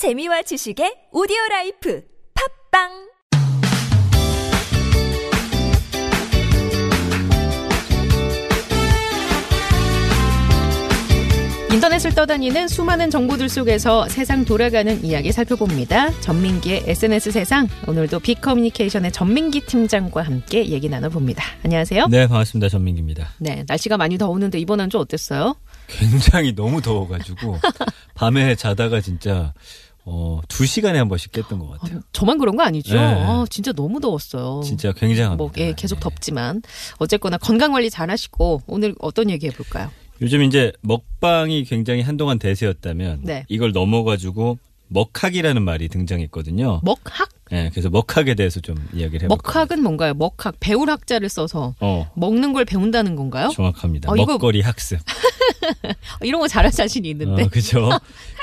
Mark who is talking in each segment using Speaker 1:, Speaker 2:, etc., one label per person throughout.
Speaker 1: 재미와 지식의 오디오 라이프 팟빵
Speaker 2: 인터넷을 떠다니는 수많은 정보들 속에서 세상 돌아가는 이야기 살펴봅니다. 전민기의 SNS 세상. 오늘도 빅커뮤니케이션의 전민기 팀장과 함께 얘기 나눠봅니다. 안녕하세요.
Speaker 3: 네, 반갑습니다. 전민기입니다.
Speaker 2: 네, 날씨가 많이 더우는데 이번 한 주 어땠어요?
Speaker 3: 굉장히 너무 더워가지고 밤에 자다가 진짜 어, 두 시간에 한 번씩 깼던 것 같아요.
Speaker 2: 저만 그런 거 아니죠?
Speaker 3: 네.
Speaker 2: 아, 진짜 너무 더웠어요.
Speaker 3: 진짜 굉장합니다.
Speaker 2: 뭐, 예, 계속
Speaker 3: 네.
Speaker 2: 덥지만 어쨌거나 건강 관리 잘 하시고 오늘 어떤 얘기 해볼까요?
Speaker 3: 요즘 이제 먹방이 굉장히 한동안 대세였다면
Speaker 2: 네.
Speaker 3: 이걸 넘어가지고 먹학이라는 말이 등장했거든요.
Speaker 2: 먹학?
Speaker 3: 네, 그래서 먹학에 대해서 좀 이야기를 해볼까요?
Speaker 2: 먹학은 뭔가요? 먹학 배울 학자를 써서
Speaker 3: 어,
Speaker 2: 먹는 걸 배운다는 건가요?
Speaker 3: 정확합니다.
Speaker 2: 어, 이거-
Speaker 3: 먹거리 학습.
Speaker 2: 이런 거 잘할 자신이 있는데.
Speaker 3: 어, 그죠.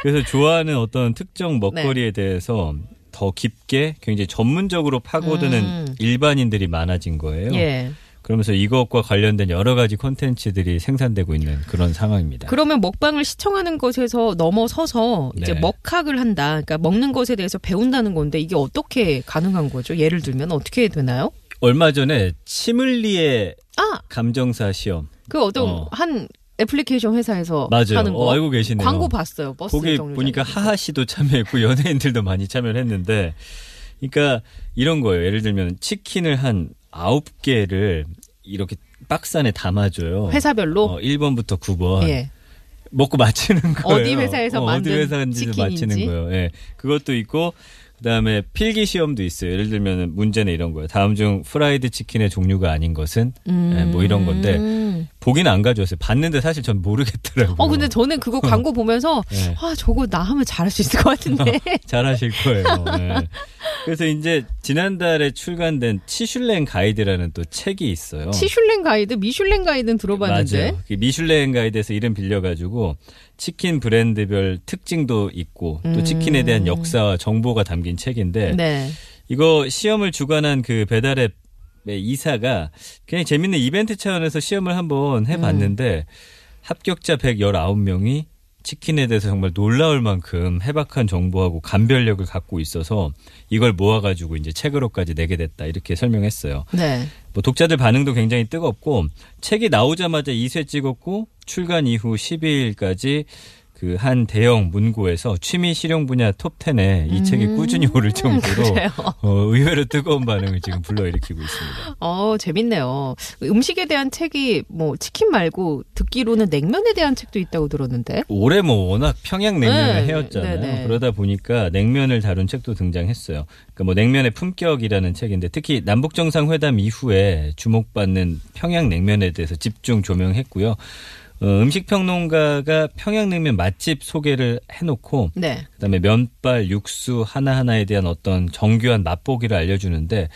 Speaker 3: 그래서 좋아하는 어떤 특정
Speaker 2: 네.
Speaker 3: 먹거리에 대해서 더 깊게 굉장히 전문적으로 파고드는
Speaker 2: 음.
Speaker 3: 일반인들이 많아진 거예요.
Speaker 2: 예.
Speaker 3: 그러면서 이것과 관련된 여러 가지 콘텐츠들이 생산되고 있는 그런 상황입니다.
Speaker 2: 그러면 먹방을 시청하는 것에서 넘어서서 이제
Speaker 3: 네.
Speaker 2: 먹학을 한다. 그러니까 먹는 것에 대해서 배운다는 건데 이게 어떻게 가능한 거죠? 예를 들면 어떻게 되나요?
Speaker 3: 얼마 전에 치물리의
Speaker 2: 아,
Speaker 3: 감정사 시험
Speaker 2: 그 어떤
Speaker 3: 어.
Speaker 2: 한 애플리케이션 회사에서
Speaker 3: 맞아요.
Speaker 2: 하는 거
Speaker 3: 어, 알고 계시네요.
Speaker 2: 광고 봤어요. 버스
Speaker 3: 거기. 보니까 하하 씨도 참여했고 연예인들도 많이 참여를 했는데, 그러니까 이런 거예요. 예를 들면 치킨을 한 아홉 개를 이렇게 박스 안에 담아줘요.
Speaker 2: 회사별로
Speaker 3: 어, 1번부터 9번.
Speaker 2: 예.
Speaker 3: 먹고 맞히는 거예요.
Speaker 2: 어디 회사에서
Speaker 3: 어,
Speaker 2: 만든
Speaker 3: 어디 회사인지
Speaker 2: 치킨인지.
Speaker 3: 맞히는 거예요. 예. 그것도 있고 그다음에 필기 시험도 있어요. 예를 들면 문제는 이런 거예요. 다음 중 프라이드 치킨의 종류가 아닌 것은 예, 뭐 이런 건데
Speaker 2: 음.
Speaker 3: 보기는 안 가져왔어요. 봤는데 사실 전 모르겠더라고요.
Speaker 2: 어 근데 저는 그거 광고 보면서
Speaker 3: 예.
Speaker 2: 아 저거 나 하면 잘할 수 있을 것 같은데.
Speaker 3: 잘하실 거예요. 예. 그래서 이제 지난달에 출간된 치슐랭 가이드라는 또 책이 있어요.
Speaker 2: 치슐랭 가이드, 미슐랭 가이드는 들어봤는데.
Speaker 3: 맞아요. 그 미슐랭 가이드에서 이름 빌려가지고 치킨 브랜드별 특징도 있고 또
Speaker 2: 음.
Speaker 3: 치킨에 대한 역사와 정보가 담긴 책인데
Speaker 2: 네.
Speaker 3: 이거 시험을 주관한 그 배달앱의 이사가 그냥 재밌는 이벤트 차원에서 시험을 한번 해봤는데
Speaker 2: 음.
Speaker 3: 합격자 119명이 치킨에 대해서 정말 놀라울 만큼 해박한 정보하고 감별력을 갖고 있어서 이걸 모아가지고 이제 책으로까지 내게 됐다 이렇게 설명했어요.
Speaker 2: 네.
Speaker 3: 뭐 독자들 반응도 굉장히 뜨겁고 책이 나오자마자 2쇄 찍었고 출간 이후 12일까지 그 한 대형 문고에서 취미 실용 분야 톱 10에 이 책이 꾸준히 오를 정도로
Speaker 2: 음.
Speaker 3: 어, 의외로 뜨거운 반응을 지금 불러일으키고 있습니다.
Speaker 2: 어, 재밌네요. 음식에 대한 책이 뭐 치킨 말고 듣기로는 냉면에 대한 책도 있다고 들었는데.
Speaker 3: 올해 뭐 워낙 평양 냉면을
Speaker 2: 네,
Speaker 3: 해왔잖아요.
Speaker 2: 네, 네.
Speaker 3: 그러다 보니까 냉면을 다룬 책도 등장했어요. 그러니까 뭐 냉면의 품격이라는 책인데 특히 남북 정상회담 이후에 주목받는 평양 냉면에 대해서 집중 조명했고요. 어, 음식 평론가가 평양냉면 맛집 소개를 해놓고
Speaker 2: 네.
Speaker 3: 그다음에 면발, 육수 하나 하나에 대한 어떤 정교한 맛보기를 알려주는데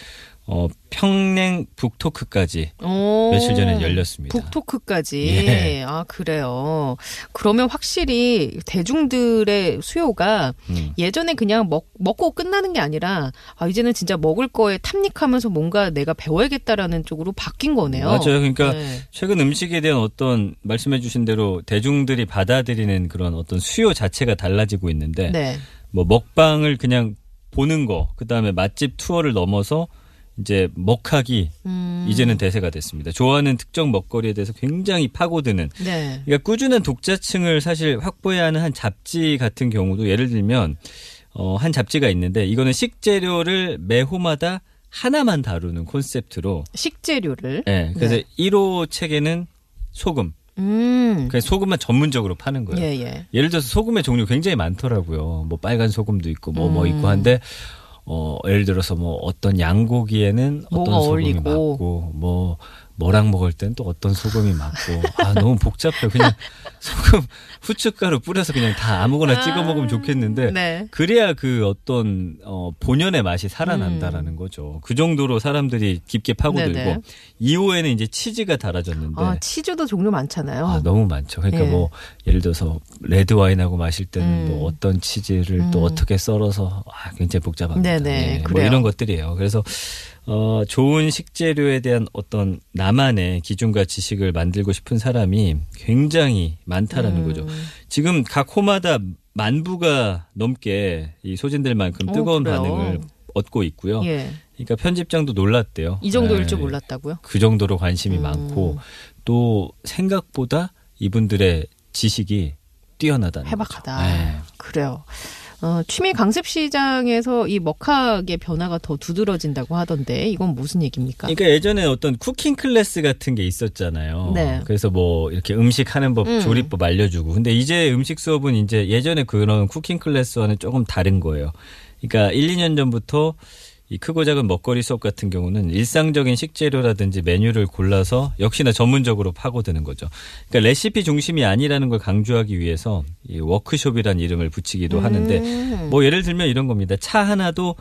Speaker 3: 어, 평냉 북토크까지
Speaker 2: 오.
Speaker 3: 며칠 전에 열렸습니다.
Speaker 2: 북토크까지.
Speaker 3: 예.
Speaker 2: 아, 그래요. 그러면 확실히 대중들의 수요가
Speaker 3: 음.
Speaker 2: 예전에 그냥 먹, 먹고 끝나는 게 아니라 아, 이제는 진짜 먹을 거에 탐닉하면서 뭔가 내가 배워야겠다라는 쪽으로 바뀐 거네요.
Speaker 3: 맞아요. 그러니까
Speaker 2: 네.
Speaker 3: 최근 음식에 대한 어떤 말씀해 주신 대로 대중들이 받아들이는 그런 어떤 수요 자체가 달라지고 있는데
Speaker 2: 네.
Speaker 3: 뭐 먹방을 그냥 보는 거, 그 다음에 맛집 투어를 넘어서 이제 먹하기
Speaker 2: 음.
Speaker 3: 이제는 대세가 됐습니다. 좋아하는 특정 먹거리에 대해서 굉장히 파고드는
Speaker 2: 네.
Speaker 3: 그러니까 꾸준한 독자층을 사실 확보해야 하는 한 잡지 같은 경우도 예를 들면 어, 한 잡지가 있는데 이거는 식재료를 매 호마다 하나만 다루는 콘셉트로
Speaker 2: 식재료를.
Speaker 3: 예. 그래서
Speaker 2: 네.
Speaker 3: 1호 책에는 소금.
Speaker 2: 음.
Speaker 3: 그냥 소금만 전문적으로 파는 거예요.
Speaker 2: 예, 예.
Speaker 3: 예 를 들어서 소금의 종류 굉장히 많더라고요. 뭐 빨간 소금도 있고 뭐뭐
Speaker 2: 음.
Speaker 3: 있고 한데 어 예를 들어서 뭐 어떤 양고기에는 어떤 소금이
Speaker 2: 어울리고.
Speaker 3: 맞고 뭐 뭐랑 먹을 땐 또 어떤 소금이 맞고 아 너무 복잡해요. 그냥 소금 후춧가루 뿌려서 그냥 다 아무거나
Speaker 2: 아.
Speaker 3: 찍어 먹으면 좋겠는데
Speaker 2: 네.
Speaker 3: 그래야 그 어떤 어 본연의 맛이 살아난다라는 거죠. 그 정도로 사람들이 깊게 파고들고
Speaker 2: 음. 네네.
Speaker 3: 2호에는 이제 치즈가 달아졌는데
Speaker 2: 아, 치즈도 종류 많잖아요.
Speaker 3: 아, 너무 많죠. 그러니까
Speaker 2: 예.
Speaker 3: 뭐 예를 들어서 레드 와인하고 마실 때는
Speaker 2: 음.
Speaker 3: 뭐 어떤 치즈를 또
Speaker 2: 음.
Speaker 3: 어떻게 썰어서 아, 굉장히 복잡합니다.
Speaker 2: 네네,
Speaker 3: 예, 뭐. 이런 것들이에요. 그래서 어 좋은 식재료에 대한 어떤 나만의 기준과 지식을 만들고 싶은 사람이 굉장히 많다라는
Speaker 2: 음.
Speaker 3: 거죠. 지금 각 호마다 만부가 넘게 이 소진들만큼
Speaker 2: 어,
Speaker 3: 뜨거운
Speaker 2: 그래요?
Speaker 3: 반응을 얻고 있고요.
Speaker 2: 예.
Speaker 3: 그러니까 편집장도 놀랐대요.
Speaker 2: 이 정도일
Speaker 3: 네.
Speaker 2: 줄 몰랐다고요?
Speaker 3: 그 정도로 관심이
Speaker 2: 음.
Speaker 3: 많고 또 생각보다 이분들의 지식이 뛰어나다는
Speaker 2: 해박하다.
Speaker 3: 네.
Speaker 2: 그래요. 어, 취미 강습 시장에서 이 먹학의 변화가 더 두드러진다고 하던데 이건 무슨 얘기입니까?
Speaker 3: 그러니까 예전에 어떤 쿠킹 클래스 같은 게 있었잖아요.
Speaker 2: 네.
Speaker 3: 그래서 뭐 이렇게 음식 하는 법,
Speaker 2: 음.
Speaker 3: 조리법 알려주고. 근데 이제 음식 수업은 이제 예전에 그런 쿠킹 클래스와는 조금 다른 거예요. 그러니까 1, 2년 전부터 이 크고 작은 먹거리 수업 같은 경우는 일상적인 식재료라든지 메뉴를 골라서 역시나 전문적으로 파고드는 거죠. 그러니까 레시피 중심이 아니라는 걸 강조하기 위해서 이 워크숍이란 이름을 붙이기도 하는데
Speaker 2: 음.
Speaker 3: 뭐 예를 들면 이런 겁니다. 차 하나도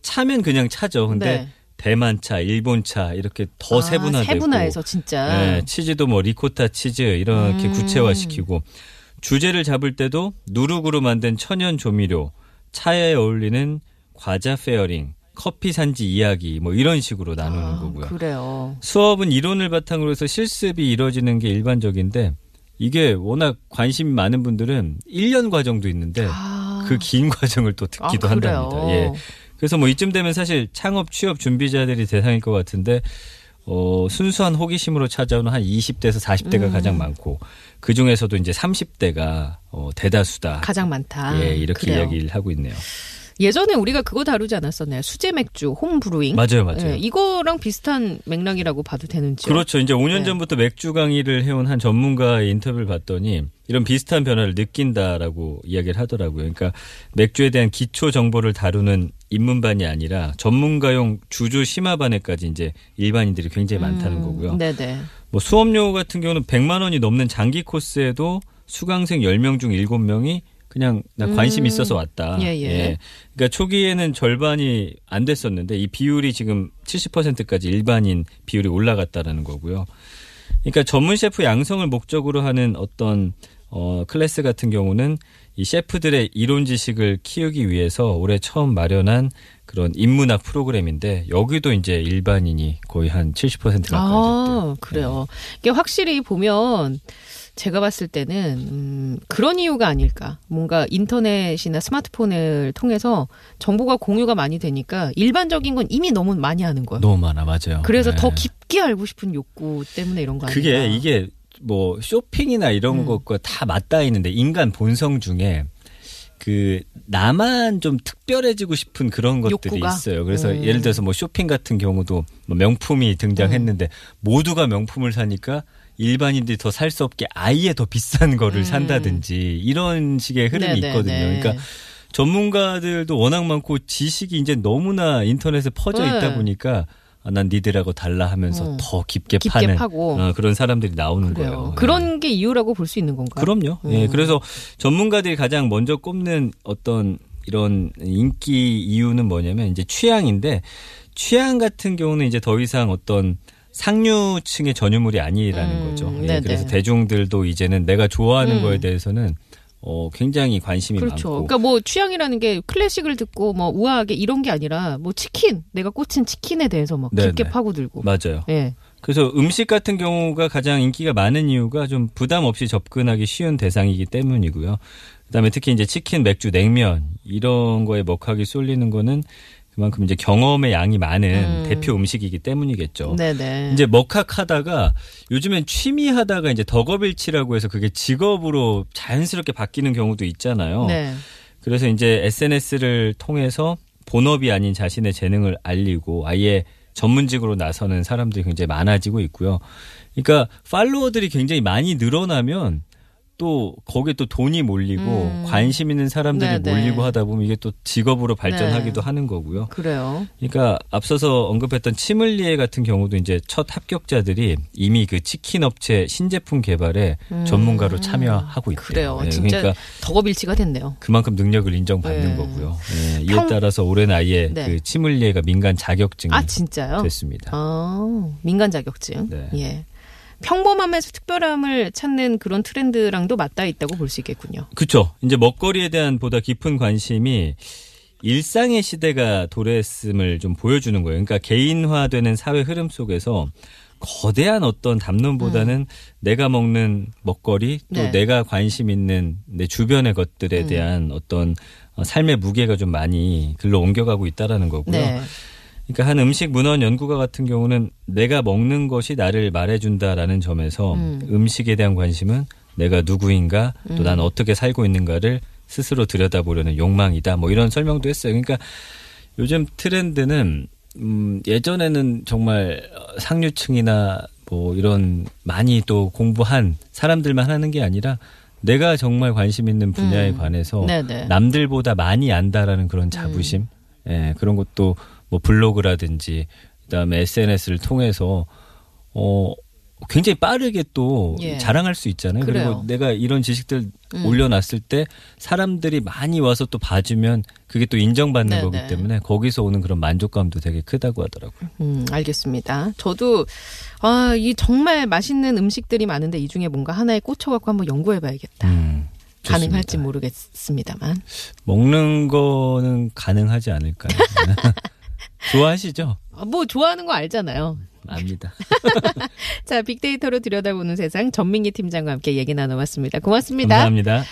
Speaker 3: 차면 그냥 차죠. 근데
Speaker 2: 네.
Speaker 3: 대만차, 일본차 이렇게 더
Speaker 2: 아,
Speaker 3: 세분화되고
Speaker 2: 세분화해서 진짜.
Speaker 3: 네, 치즈도 뭐 리코타 치즈 이렇게
Speaker 2: 음.
Speaker 3: 구체화시키고 주제를 잡을 때도 누룩으로 만든 천연 조미료, 차에 어울리는 과자 pairing, 커피 산지 이야기 뭐 이런 식으로 나누는
Speaker 2: 아,
Speaker 3: 거고요.
Speaker 2: 그래요.
Speaker 3: 수업은 이론을 바탕으로 해서 실습이 이루어지는 게 일반적인데 이게 워낙 관심이 많은 분들은 1년 과정도 있는데
Speaker 2: 아,
Speaker 3: 그 긴 과정을 또 듣기도
Speaker 2: 아?
Speaker 3: 한답니다. 예. 그래서 뭐 이쯤 되면 사실 창업 취업 준비자들이 대상일 것 같은데 어, 순수한 호기심으로 찾아오는 한 20대에서 40대가
Speaker 2: 음.
Speaker 3: 가장 많고 그 중에서도 이제 30대가 어, 대다수다.
Speaker 2: 가장 많다.
Speaker 3: 예, 이렇게
Speaker 2: 그래요.
Speaker 3: 이야기를 하고 있네요.
Speaker 2: 예전에 우리가 그거 다루지 않았었나요? 수제 맥주, 홈브루잉.
Speaker 3: 맞아요, 맞아요.
Speaker 2: 예, 이거랑 비슷한 맥락이라고 봐도 되는지요?
Speaker 3: 그렇죠. 이제 5년
Speaker 2: 네.
Speaker 3: 전부터 맥주 강의를 해온 한 전문가의 인터뷰를 봤더니 이런 비슷한 변화를 느낀다라고 이야기를 하더라고요. 그러니까 맥주에 대한 기초 정보를 다루는 입문반이 아니라 전문가용 주조 심화반에까지 이제 일반인들이 굉장히 많다는 거고요.
Speaker 2: 음, 네네.
Speaker 3: 뭐 수업료 같은 경우는 100만 원이 넘는 장기 코스에도 수강생 10명 중 7명이 그냥 나 관심
Speaker 2: 음.
Speaker 3: 있어서 왔다.
Speaker 2: 예, 예.
Speaker 3: 그러니까 초기에는 절반이 안 됐었는데 이 비율이 지금 70%까지 일반인 비율이 올라갔다라는 거고요. 그러니까 전문 셰프 양성을 목적으로 하는 어떤 어 클래스 같은 경우는 이 셰프들의 이론 지식을 키우기 위해서 올해 처음 마련한 그런 인문학 프로그램인데 여기도 이제 일반인이 거의 한 70% 가까이 됐대요.
Speaker 2: 아, 그래요. 이게 확실히 보면 제가 봤을 때는 음, 그런 이유가 아닐까. 뭔가 인터넷이나 스마트폰을 통해서 정보가 공유가 많이 되니까 일반적인 건 이미 너무 많이 하는 거예요.
Speaker 3: 너무 많아 맞아요.
Speaker 2: 그래서
Speaker 3: 네.
Speaker 2: 더 깊게 알고 싶은 욕구 때문에 이런 거 아닐까.
Speaker 3: 그게 이게 뭐 쇼핑이나 이런
Speaker 2: 음.
Speaker 3: 것과 다 맞닿아 있는데 인간 본성 중에 그 나만 좀 특별해지고 싶은 그런 것들이
Speaker 2: 욕구가?
Speaker 3: 있어요. 그래서
Speaker 2: 음.
Speaker 3: 예를 들어서 뭐 쇼핑 같은 경우도 뭐 명품이 등장했는데
Speaker 2: 음.
Speaker 3: 모두가 명품을 사니까 일반인들이 더 살 수 없게 아예 더 비싼 거를
Speaker 2: 음.
Speaker 3: 산다든지 이런 식의 흐름이
Speaker 2: 네네네.
Speaker 3: 있거든요. 그러니까 전문가들도 워낙 많고 지식이 이제 너무나 인터넷에 퍼져
Speaker 2: 네.
Speaker 3: 있다 보니까 아, 난 니들하고 달라 하면서
Speaker 2: 음.
Speaker 3: 더 깊게,
Speaker 2: 깊게
Speaker 3: 파는. 어, 그런 사람들이 나오는
Speaker 2: 그래요.
Speaker 3: 거예요.
Speaker 2: 그런 게 이유라고 볼 수 있는 건가요?
Speaker 3: 그럼요.
Speaker 2: 음.
Speaker 3: 예, 그래서 전문가들이 가장 먼저 꼽는 어떤 이런 인기 이유는 뭐냐면 이제 취향인데 취향 같은 경우는 이제 더 이상 어떤 상류층의 전유물이 아니라는
Speaker 2: 음,
Speaker 3: 거죠. 예. 그래서 대중들도 이제는 내가 좋아하는
Speaker 2: 음.
Speaker 3: 거에 대해서는 어, 굉장히 관심이
Speaker 2: 그렇죠.
Speaker 3: 많고.
Speaker 2: 그러니까 뭐 취향이라는 게 클래식을 듣고 뭐 우아하게 이런 게 아니라 뭐 치킨 내가 꽂힌 치킨에 대해서 막
Speaker 3: 네네.
Speaker 2: 깊게 파고들고.
Speaker 3: 맞아요.
Speaker 2: 예.
Speaker 3: 그래서 음식 같은 경우가 가장 인기가 많은 이유가 좀 부담 없이 접근하기 쉬운 대상이기 때문이고요. 그다음에 특히 이제 치킨, 맥주, 냉면 이런 거에 먹하기 쏠리는 거는 그만큼 이제 경험의 양이 많은
Speaker 2: 음.
Speaker 3: 대표 음식이기 때문이겠죠.
Speaker 2: 네네.
Speaker 3: 이제 먹학하다가 요즘엔 취미하다가 이제 덕업일치라고 해서 그게 직업으로 자연스럽게 바뀌는 경우도 있잖아요.
Speaker 2: 네.
Speaker 3: 그래서 이제 SNS를 통해서 본업이 아닌 자신의 재능을 알리고 아예 전문직으로 나서는 사람들이 굉장히 많아지고 있고요. 그러니까 팔로워들이 굉장히 많이 늘어나면 또 거기에 또 돈이 몰리고
Speaker 2: 음.
Speaker 3: 관심 있는 사람들이
Speaker 2: 네네.
Speaker 3: 몰리고 하다 보면 이게 또 직업으로 발전하기도
Speaker 2: 네.
Speaker 3: 하는 거고요.
Speaker 2: 그래요.
Speaker 3: 그러니까 앞서서 언급했던 치물리에 같은 경우도 이제 첫 합격자들이 이미 그 치킨 업체 신제품 개발에
Speaker 2: 음.
Speaker 3: 전문가로 참여하고 있대요.
Speaker 2: 그래요.
Speaker 3: 예,
Speaker 2: 진짜
Speaker 3: 그러니까
Speaker 2: 덕업일치가 됐네요.
Speaker 3: 그만큼 능력을 인정받는
Speaker 2: 네.
Speaker 3: 거고요. 예, 이에
Speaker 2: 평-
Speaker 3: 따라서 올해 나이에
Speaker 2: 네.
Speaker 3: 그 치물리에가 민간 자격증이
Speaker 2: 아 진짜요?
Speaker 3: 됐습니다.
Speaker 2: 아 민간 자격증.
Speaker 3: 네.
Speaker 2: 예. 평범함에서 특별함을 찾는 그런 트렌드랑도 맞닿아 있다고 볼 수 있겠군요.
Speaker 3: 그렇죠. 이제 먹거리에 대한 보다 깊은 관심이 일상의 시대가 도래했음을 좀 보여주는 거예요. 그러니까 개인화되는 사회 흐름 속에서 거대한 어떤 담론보다는 내가 먹는 먹거리 또
Speaker 2: 음. 네.
Speaker 3: 내가 관심 있는 내 주변의 것들에
Speaker 2: 음.
Speaker 3: 대한 어떤 어, 삶의 무게가 좀 많이 글로 옮겨가고 있다라는 거고요.
Speaker 2: 네.
Speaker 3: 그러니까 한 음식 문헌 연구가 같은 경우는 내가 먹는 것이 나를 말해준다라는 점에서
Speaker 2: 음.
Speaker 3: 음. 식에 대한 관심은 내가 누구인가 또 난 어떻게 살고 있는가를 스스로 들여다보려는 욕망이다. 뭐 이런 설명도 했어요. 그러니까 요즘 트렌드는 음 예전에는 정말 상류층이나 뭐 이런 많이 또 공부한 사람들만 하는 게 아니라 내가 정말 관심 있는 분야에
Speaker 2: 음.
Speaker 3: 관해서
Speaker 2: 네네.
Speaker 3: 남들보다 많이 안다라는 그런 자부심,
Speaker 2: 음.
Speaker 3: 예, 그런 것도 뭐 블로그라든지 그다음에 SNS를 통해서 어 굉장히 빠르게 또
Speaker 2: 예.
Speaker 3: 자랑할 수 있잖아요.
Speaker 2: 그래요.
Speaker 3: 그리고 내가 이런 지식들
Speaker 2: 음.
Speaker 3: 올려놨을 때 사람들이 많이 와서 또 봐주면 그게 또 인정받는
Speaker 2: 네네.
Speaker 3: 거기 때문에 거기서 오는 그런 만족감도 되게 크다고 하더라고요.
Speaker 2: 음, 알겠습니다. 저도 아, 이 정말 맛있는 음식들이 많은데 이 중에 뭔가 하나에 꽂혀갖고 한번 연구해봐야겠다.
Speaker 3: 음,
Speaker 2: 가능할지. 모르겠습니다만.
Speaker 3: 먹는 거는 가능하지 않을까요? 좋아하시죠?
Speaker 2: 아, 뭐 좋아하는 거 알잖아요.
Speaker 3: 압니다.
Speaker 2: 자, 빅데이터로 들여다보는 세상 전민기 팀장과 함께 얘기 나눠봤습니다. 고맙습니다.
Speaker 3: 감사합니다.